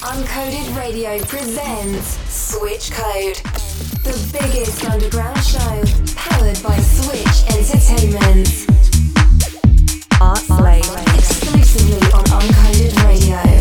Uncoded Radio presents Switch Code, the biggest underground show powered by Switch Entertainment. Art Slave exclusively on Uncoded Radio.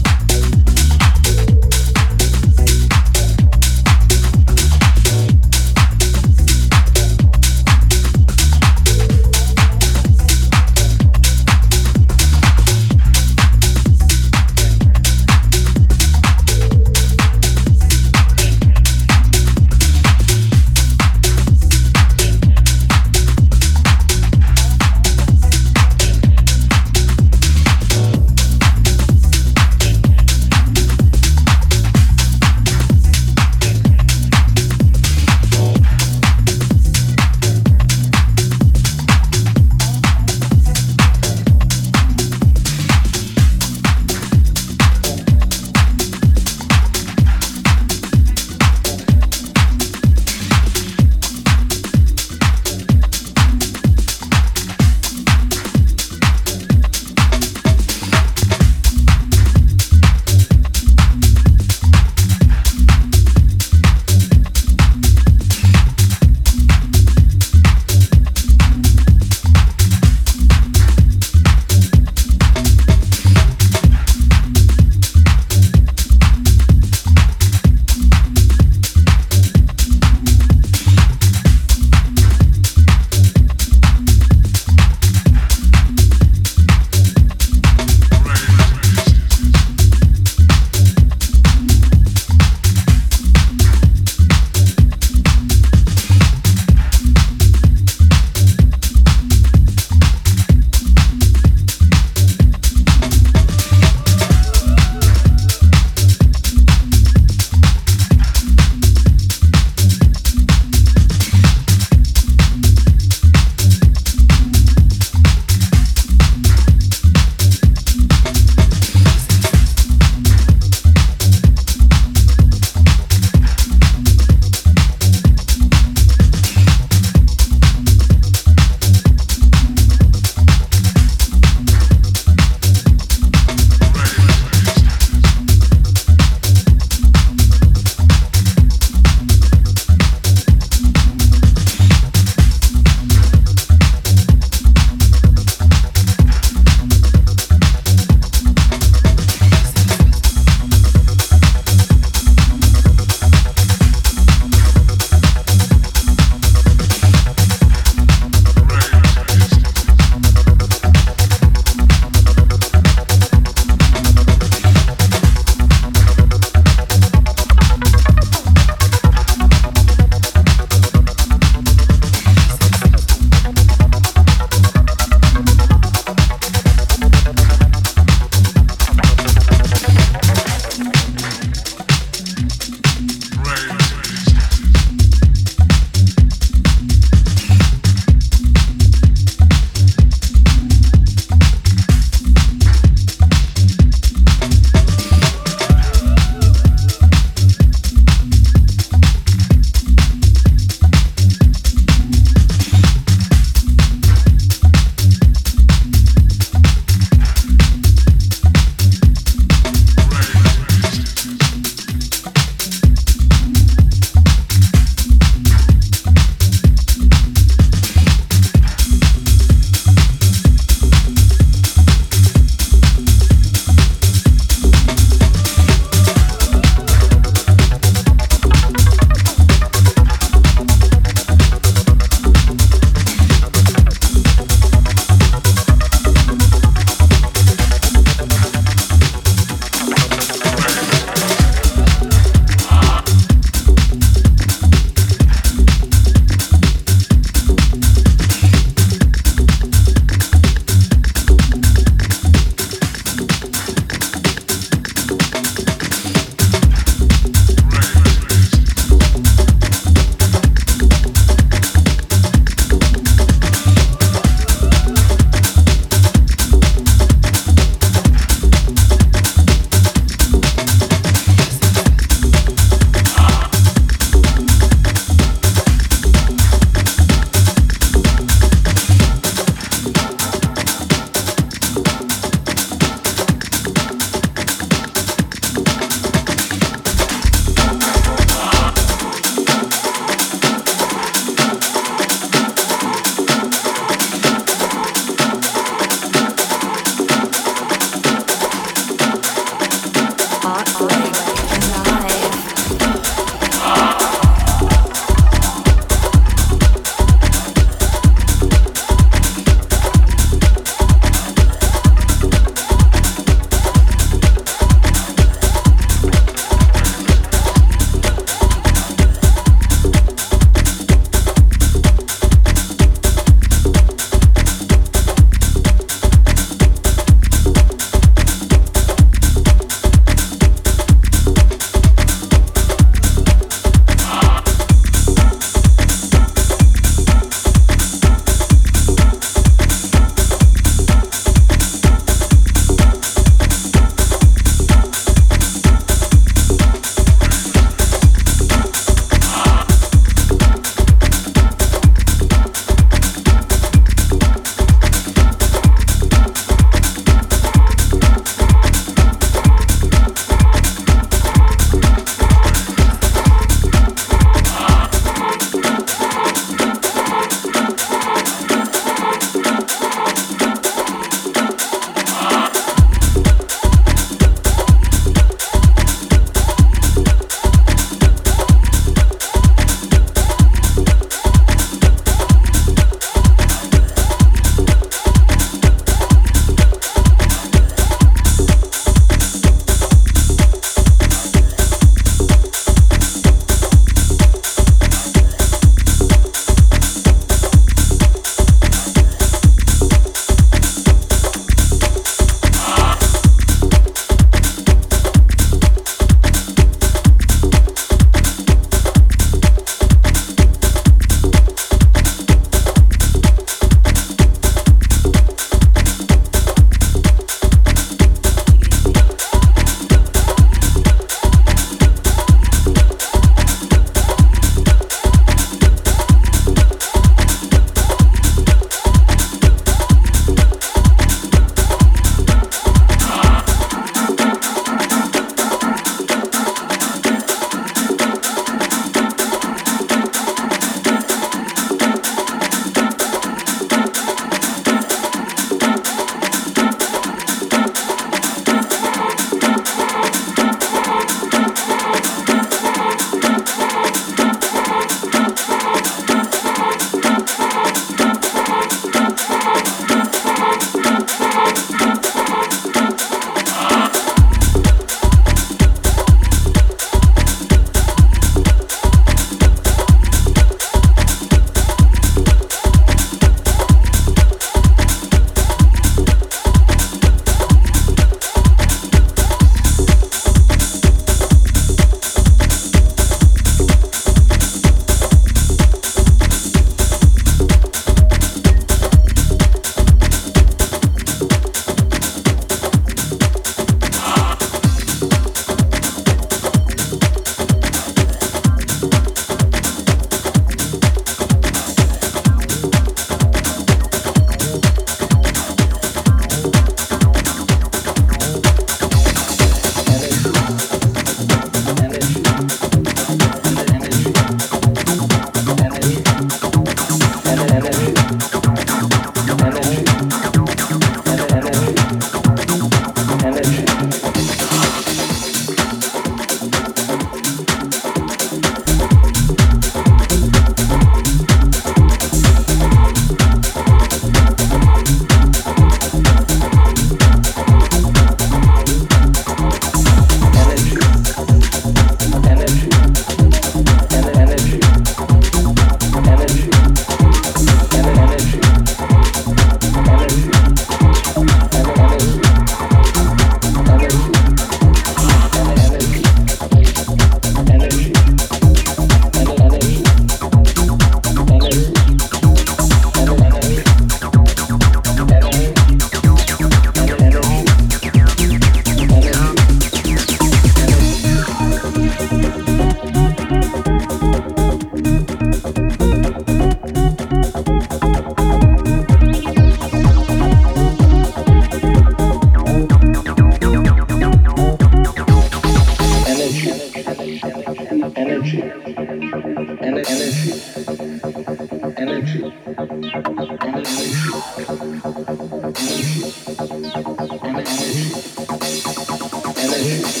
Yeah.